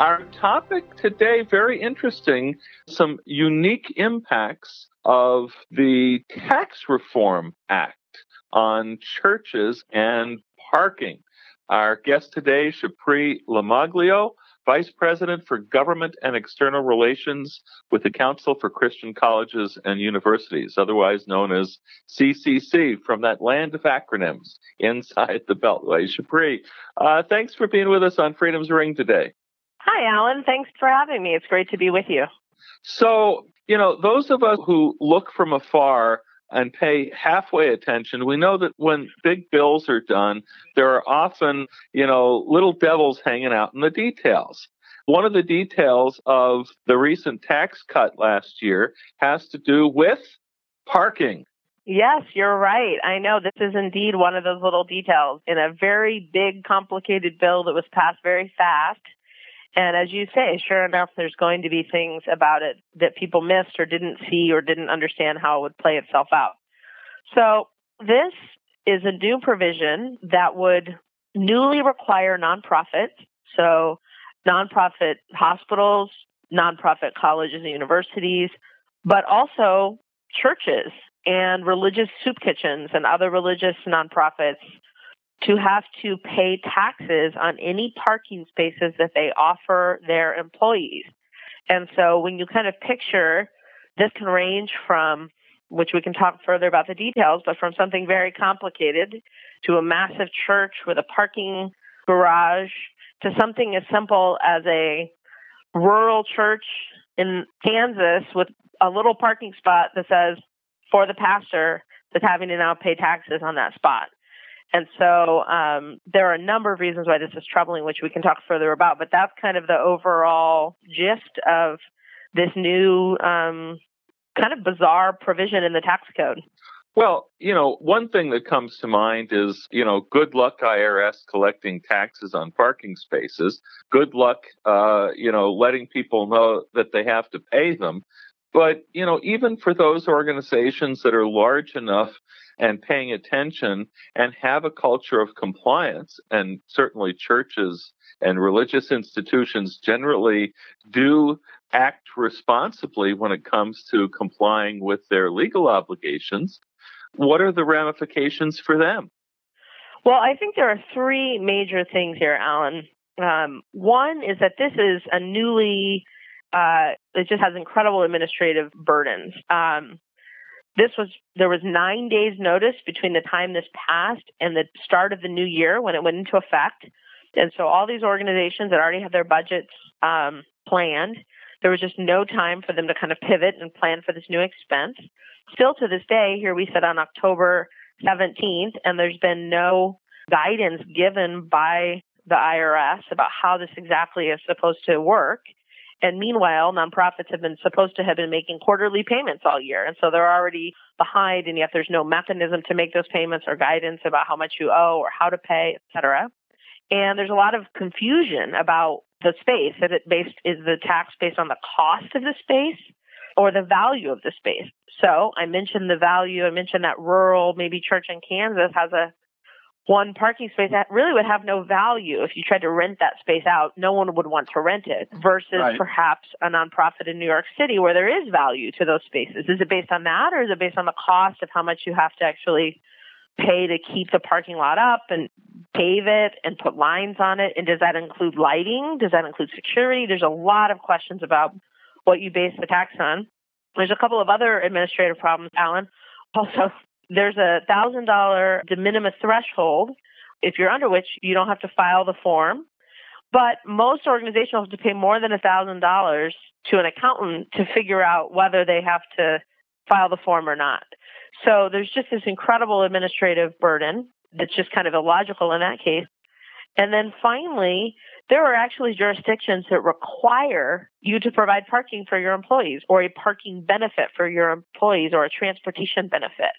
Our topic today, very interesting, some unique impacts of the Tax Reform Act on churches and parking. Our guest today, Shapri LoMaglio, Vice President for Government and External Relations with the Council for Christian Colleges and Universities, otherwise known as CCC, from that land of acronyms inside the Beltway. Shapri, uh, thanks for being with us on Freedom's Ring today. Hi, Alan. Thanks for having me. It's great to be with you. So, you know, those of us who look from afar and pay halfway attention, we know that when big bills are done, there are often, you know, little devils hanging out in the details. One of the details of the recent tax cut last year has to do with parking. Yes, you're right. I know this is indeed one of those little details in a very big, complicated bill that was passed very fast. And as you say, sure enough, there's going to be things about it that people missed or didn't see or didn't understand how it would play itself out. So this is a new provision that would newly require nonprofits, so nonprofit hospitals, nonprofit colleges and universities, but also churches and religious soup kitchens and other religious nonprofits to have to pay taxes on any parking spaces that they offer their employees. And so when you kind of picture this can range from which we can talk further about the details, but from something very complicated to a massive church with a parking garage to something as simple as a rural church in Kansas with a little parking spot that says for the pastor that's having to now pay taxes on that spot. And so um, there are a number of reasons why this is troubling, which we can talk further about. But that's kind of the overall gist of this new um, kind of bizarre provision in the tax code. Well, you know, one thing that comes to mind is, you know, good luck IRS collecting taxes on parking spaces. Good luck, uh, you know, letting people know that they have to pay them. But, you know, even for those organizations that are large enough and paying attention and have a culture of compliance, and certainly churches and religious institutions generally do act responsibly when it comes to complying with their legal obligations, what are the ramifications for them? Well, I think there are three major things here, Alan. Um, one is that this is a newly uh, it just has incredible administrative burdens. Um, this was there was nine days notice between the time this passed and the start of the new year when it went into effect, and so all these organizations that already had their budgets um, planned, there was just no time for them to kind of pivot and plan for this new expense. Still to this day, here we sit on October 17th, and there's been no guidance given by the IRS about how this exactly is supposed to work. And meanwhile, nonprofits have been supposed to have been making quarterly payments all year. And so they're already behind, and yet there's no mechanism to make those payments or guidance about how much you owe or how to pay, et cetera. And there's a lot of confusion about the space. Is it based, is the tax based on the cost of the space or the value of the space? So I mentioned the value. I mentioned that rural, maybe church in Kansas has a one parking space that really would have no value if you tried to rent that space out. No one would want to rent it versus right. perhaps a nonprofit in New York City where there is value to those spaces. Is it based on that or is it based on the cost of how much you have to actually pay to keep the parking lot up and pave it and put lines on it? And does that include lighting? Does that include security? There's a lot of questions about what you base the tax on. There's a couple of other administrative problems, Alan. Also, there's a thousand dollar de minimis threshold if you're under which you don't have to file the form. But most organizations have to pay more than a thousand dollars to an accountant to figure out whether they have to file the form or not. So there's just this incredible administrative burden that's just kind of illogical in that case. And then finally, there are actually jurisdictions that require you to provide parking for your employees or a parking benefit for your employees or a transportation benefit.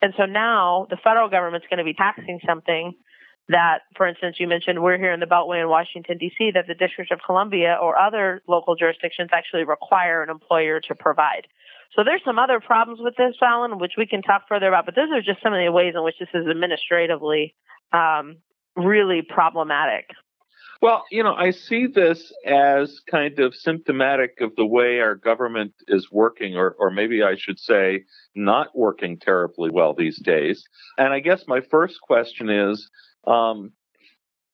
And so now the federal government's going to be taxing something that, for instance, you mentioned we're here in the Beltway in Washington, D.C., that the District of Columbia or other local jurisdictions actually require an employer to provide. So there's some other problems with this, Alan, which we can talk further about, but those are just some of the ways in which this is administratively um, really problematic. Well, you know, I see this as kind of symptomatic of the way our government is working, or, or maybe I should say, not working terribly well these days. And I guess my first question is um,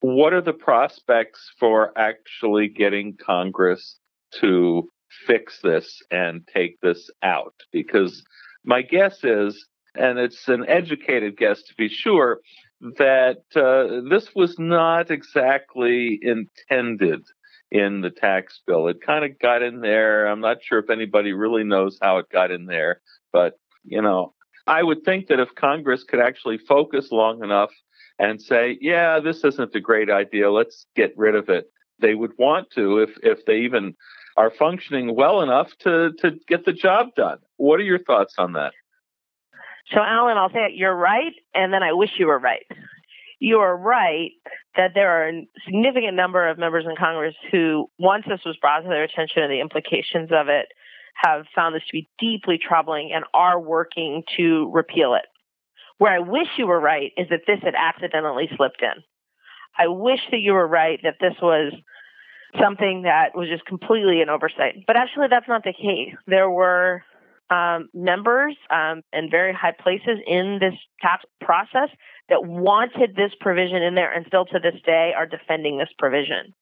what are the prospects for actually getting Congress to fix this and take this out? Because my guess is, and it's an educated guess to be sure, that uh, this was not exactly intended in the tax bill. It kind of got in there. I'm not sure if anybody really knows how it got in there, but you know, I would think that if Congress could actually focus long enough and say, yeah, this isn't a great idea, let's get rid of it, they would want to if if they even are functioning well enough to to get the job done. What are your thoughts on that? So, Alan, I'll say it, you're right, and then I wish you were right. You are right that there are a significant number of members in Congress who, once this was brought to their attention and the implications of it, have found this to be deeply troubling and are working to repeal it. Where I wish you were right is that this had accidentally slipped in. I wish that you were right that this was something that was just completely an oversight. But actually, that's not the case. There were um, members um, and very high places in this tax process that wanted this provision in there and still to this day are defending this provision.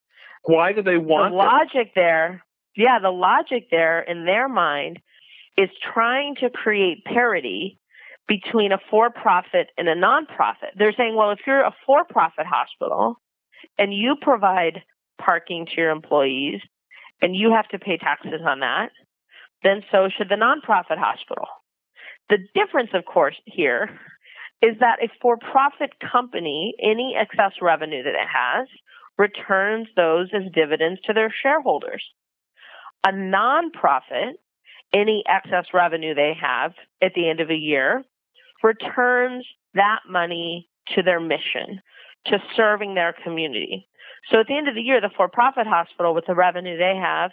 Why do they want the logic it? there? Yeah, the logic there in their mind is trying to create parity between a for-profit and a non-profit. They're saying, well, if you're a for-profit hospital and you provide parking to your employees and you have to pay taxes on that, then so should the nonprofit hospital. The difference, of course, here is that a for profit company, any excess revenue that it has, returns those as dividends to their shareholders. A nonprofit, any excess revenue they have at the end of a year, returns that money to their mission, to serving their community. So at the end of the year, the for profit hospital, with the revenue they have,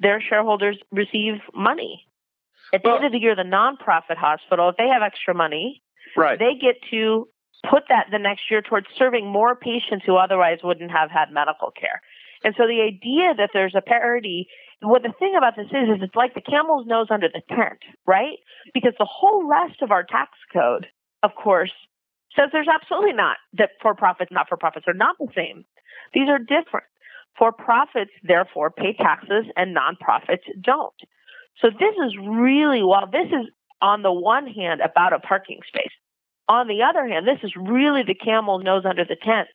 their shareholders receive money. At the well, end of the year, the nonprofit hospital, if they have extra money, right. they get to put that the next year towards serving more patients who otherwise wouldn't have had medical care. And so the idea that there's a parity, what the thing about this is, is it's like the camel's nose under the tent, right? Because the whole rest of our tax code, of course, says there's absolutely not that for profits, not for profits are not the same. These are different. For profits, therefore, pay taxes and nonprofits don't. So this is really, while this is on the one hand about a parking space, on the other hand, this is really the camel nose under the tent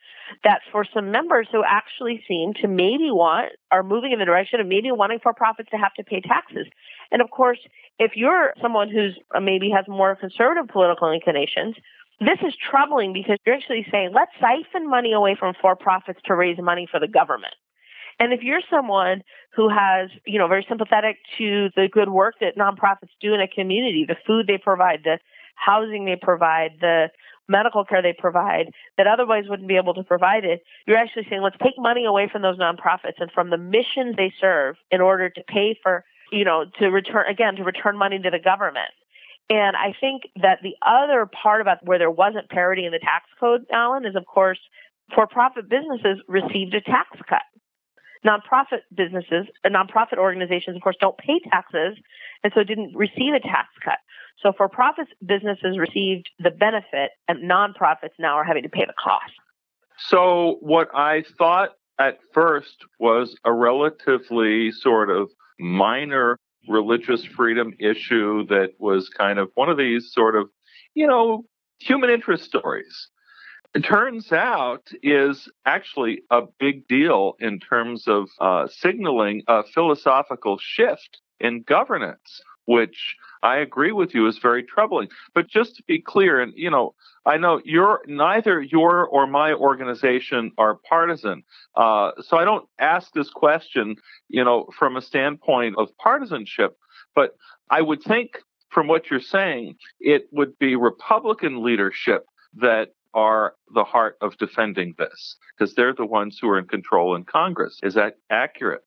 that for some members who actually seem to maybe want, are moving in the direction of maybe wanting for profits to have to pay taxes. And of course, if you're someone who's uh, maybe has more conservative political inclinations, this is troubling because you're actually saying, let's siphon money away from for profits to raise money for the government. And if you're someone who has, you know, very sympathetic to the good work that nonprofits do in a community, the food they provide, the housing they provide, the medical care they provide that otherwise wouldn't be able to provide it, you're actually saying let's take money away from those nonprofits and from the missions they serve in order to pay for, you know, to return again to return money to the government. And I think that the other part about where there wasn't parity in the tax code, Alan, is of course for profit businesses received a tax cut. Nonprofit businesses, uh, nonprofit organizations, of course, don't pay taxes, and so didn't receive a tax cut. So for profit businesses received the benefit, and nonprofits now are having to pay the cost. So what I thought at first was a relatively sort of minor religious freedom issue that was kind of one of these sort of, you know, human interest stories it turns out is actually a big deal in terms of uh, signaling a philosophical shift in governance, which I agree with you, is very troubling. But just to be clear, and you know, I know you're neither your or my organization are partisan, uh, so I don't ask this question, you know, from a standpoint of partisanship. But I would think, from what you're saying, it would be Republican leadership that are the heart of defending this because they're the ones who are in control in Congress. Is that accurate?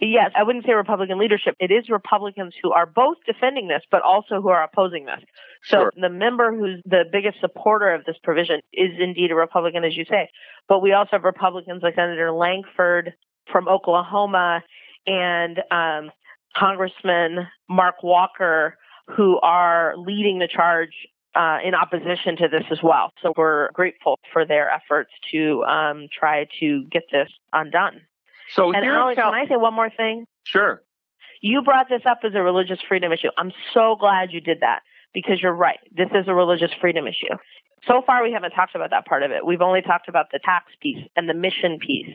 Yes, I wouldn't say Republican leadership. It is Republicans who are both defending this, but also who are opposing this. So Sure. the member who's the biggest supporter of this provision is indeed a Republican, as you say. But we also have Republicans like Senator Lankford from Oklahoma and um, Congressman Mark Walker who are leading the charge uh, in opposition to this as well. So we're grateful for their efforts to um, try to get this undone. So And Alex, Cal- can I say one more thing? sure. You brought this up as a religious freedom issue. I'm so glad you did that because you're right. This is a religious freedom issue. So far, we haven't talked about that part of it. We've only talked about the tax piece and the mission piece.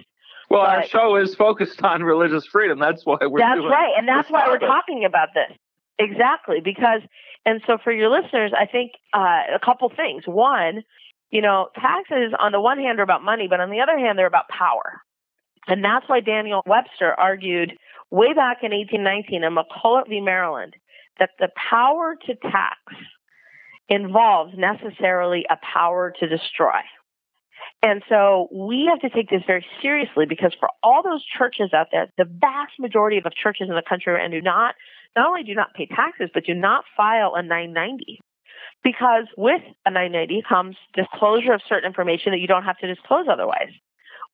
Well, our show is focused on religious freedom. That's why we're that's right. And that's why we're topic. talking about this. Exactly. Because, and so for your listeners, I think uh, a couple things. One, you know, taxes on the one hand are about money, but on the other hand, they're about power. And that's why Daniel Webster argued way back in 1819 in McCulloch v. Maryland that the power to tax involves necessarily a power to destroy. And so we have to take this very seriously because for all those churches out there, the vast majority of churches in the country and do not not only do not pay taxes, but do not file a 990. Because with a 990 comes disclosure of certain information that you don't have to disclose otherwise,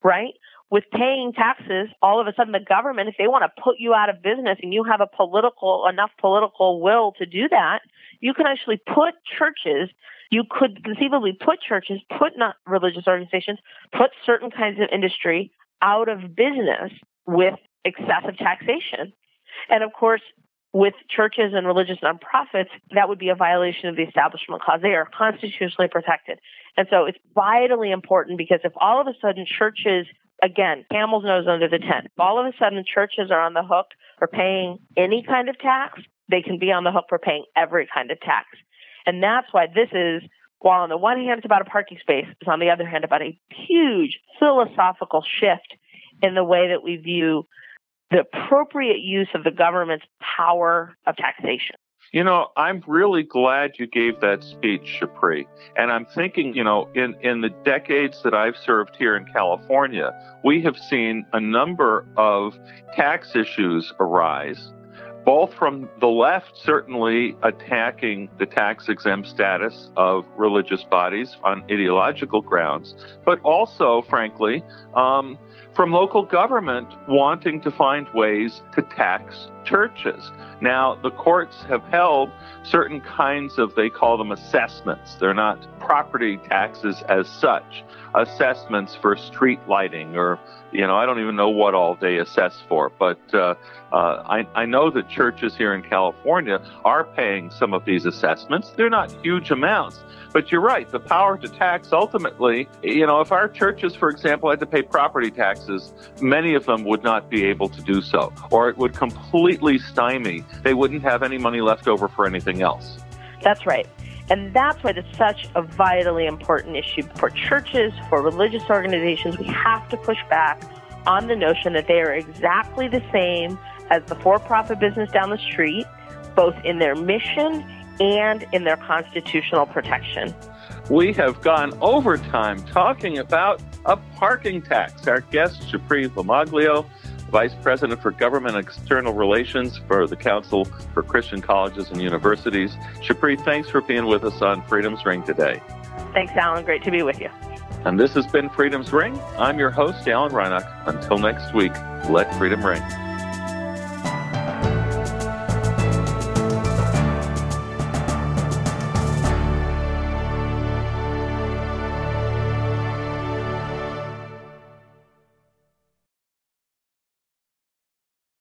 right? With paying taxes, all of a sudden the government, if they want to put you out of business and you have a political, enough political will to do that, you can actually put churches, you could conceivably put churches, put not religious organizations, put certain kinds of industry out of business with excessive taxation. And of course, with churches and religious nonprofits, that would be a violation of the Establishment Clause. They are constitutionally protected. And so it's vitally important because if all of a sudden churches, again, camel's nose under the tent, all of a sudden churches are on the hook for paying any kind of tax, they can be on the hook for paying every kind of tax. And that's why this is, while on the one hand it's about a parking space, it's on the other hand about a huge philosophical shift in the way that we view the appropriate use of the government's power of taxation. You know, I'm really glad you gave that speech, Shapri. And I'm thinking, you know, in, in the decades that I've served here in California, we have seen a number of tax issues arise, both from the left, certainly attacking the tax exempt status of religious bodies on ideological grounds, but also, frankly, um, from local government wanting to find ways to tax churches. Now, the courts have held certain kinds of, they call them assessments. They're not property taxes as such, assessments for street lighting or, you know, I don't even know what all they assess for. But uh, uh, I, I know that churches here in California are paying some of these assessments. They're not huge amounts. But you're right, the power to tax ultimately, you know, if our churches, for example, had to pay property taxes, many of them would not be able to do so, or it would completely stymie. They wouldn't have any money left over for anything else. That's right. And that's why it's such a vitally important issue for churches, for religious organizations. We have to push back on the notion that they are exactly the same as the for profit business down the street, both in their mission and in their constitutional protection. We have gone overtime talking about a parking tax. Our guest, Shapri LoMaglio, Vice President for Government and External Relations for the Council for Christian Colleges and Universities. Shapri, thanks for being with us on Freedom's Ring today. Thanks, Alan. Great to be with you. And this has been Freedom's Ring. I'm your host, Alan Reinach. Until next week, let freedom ring.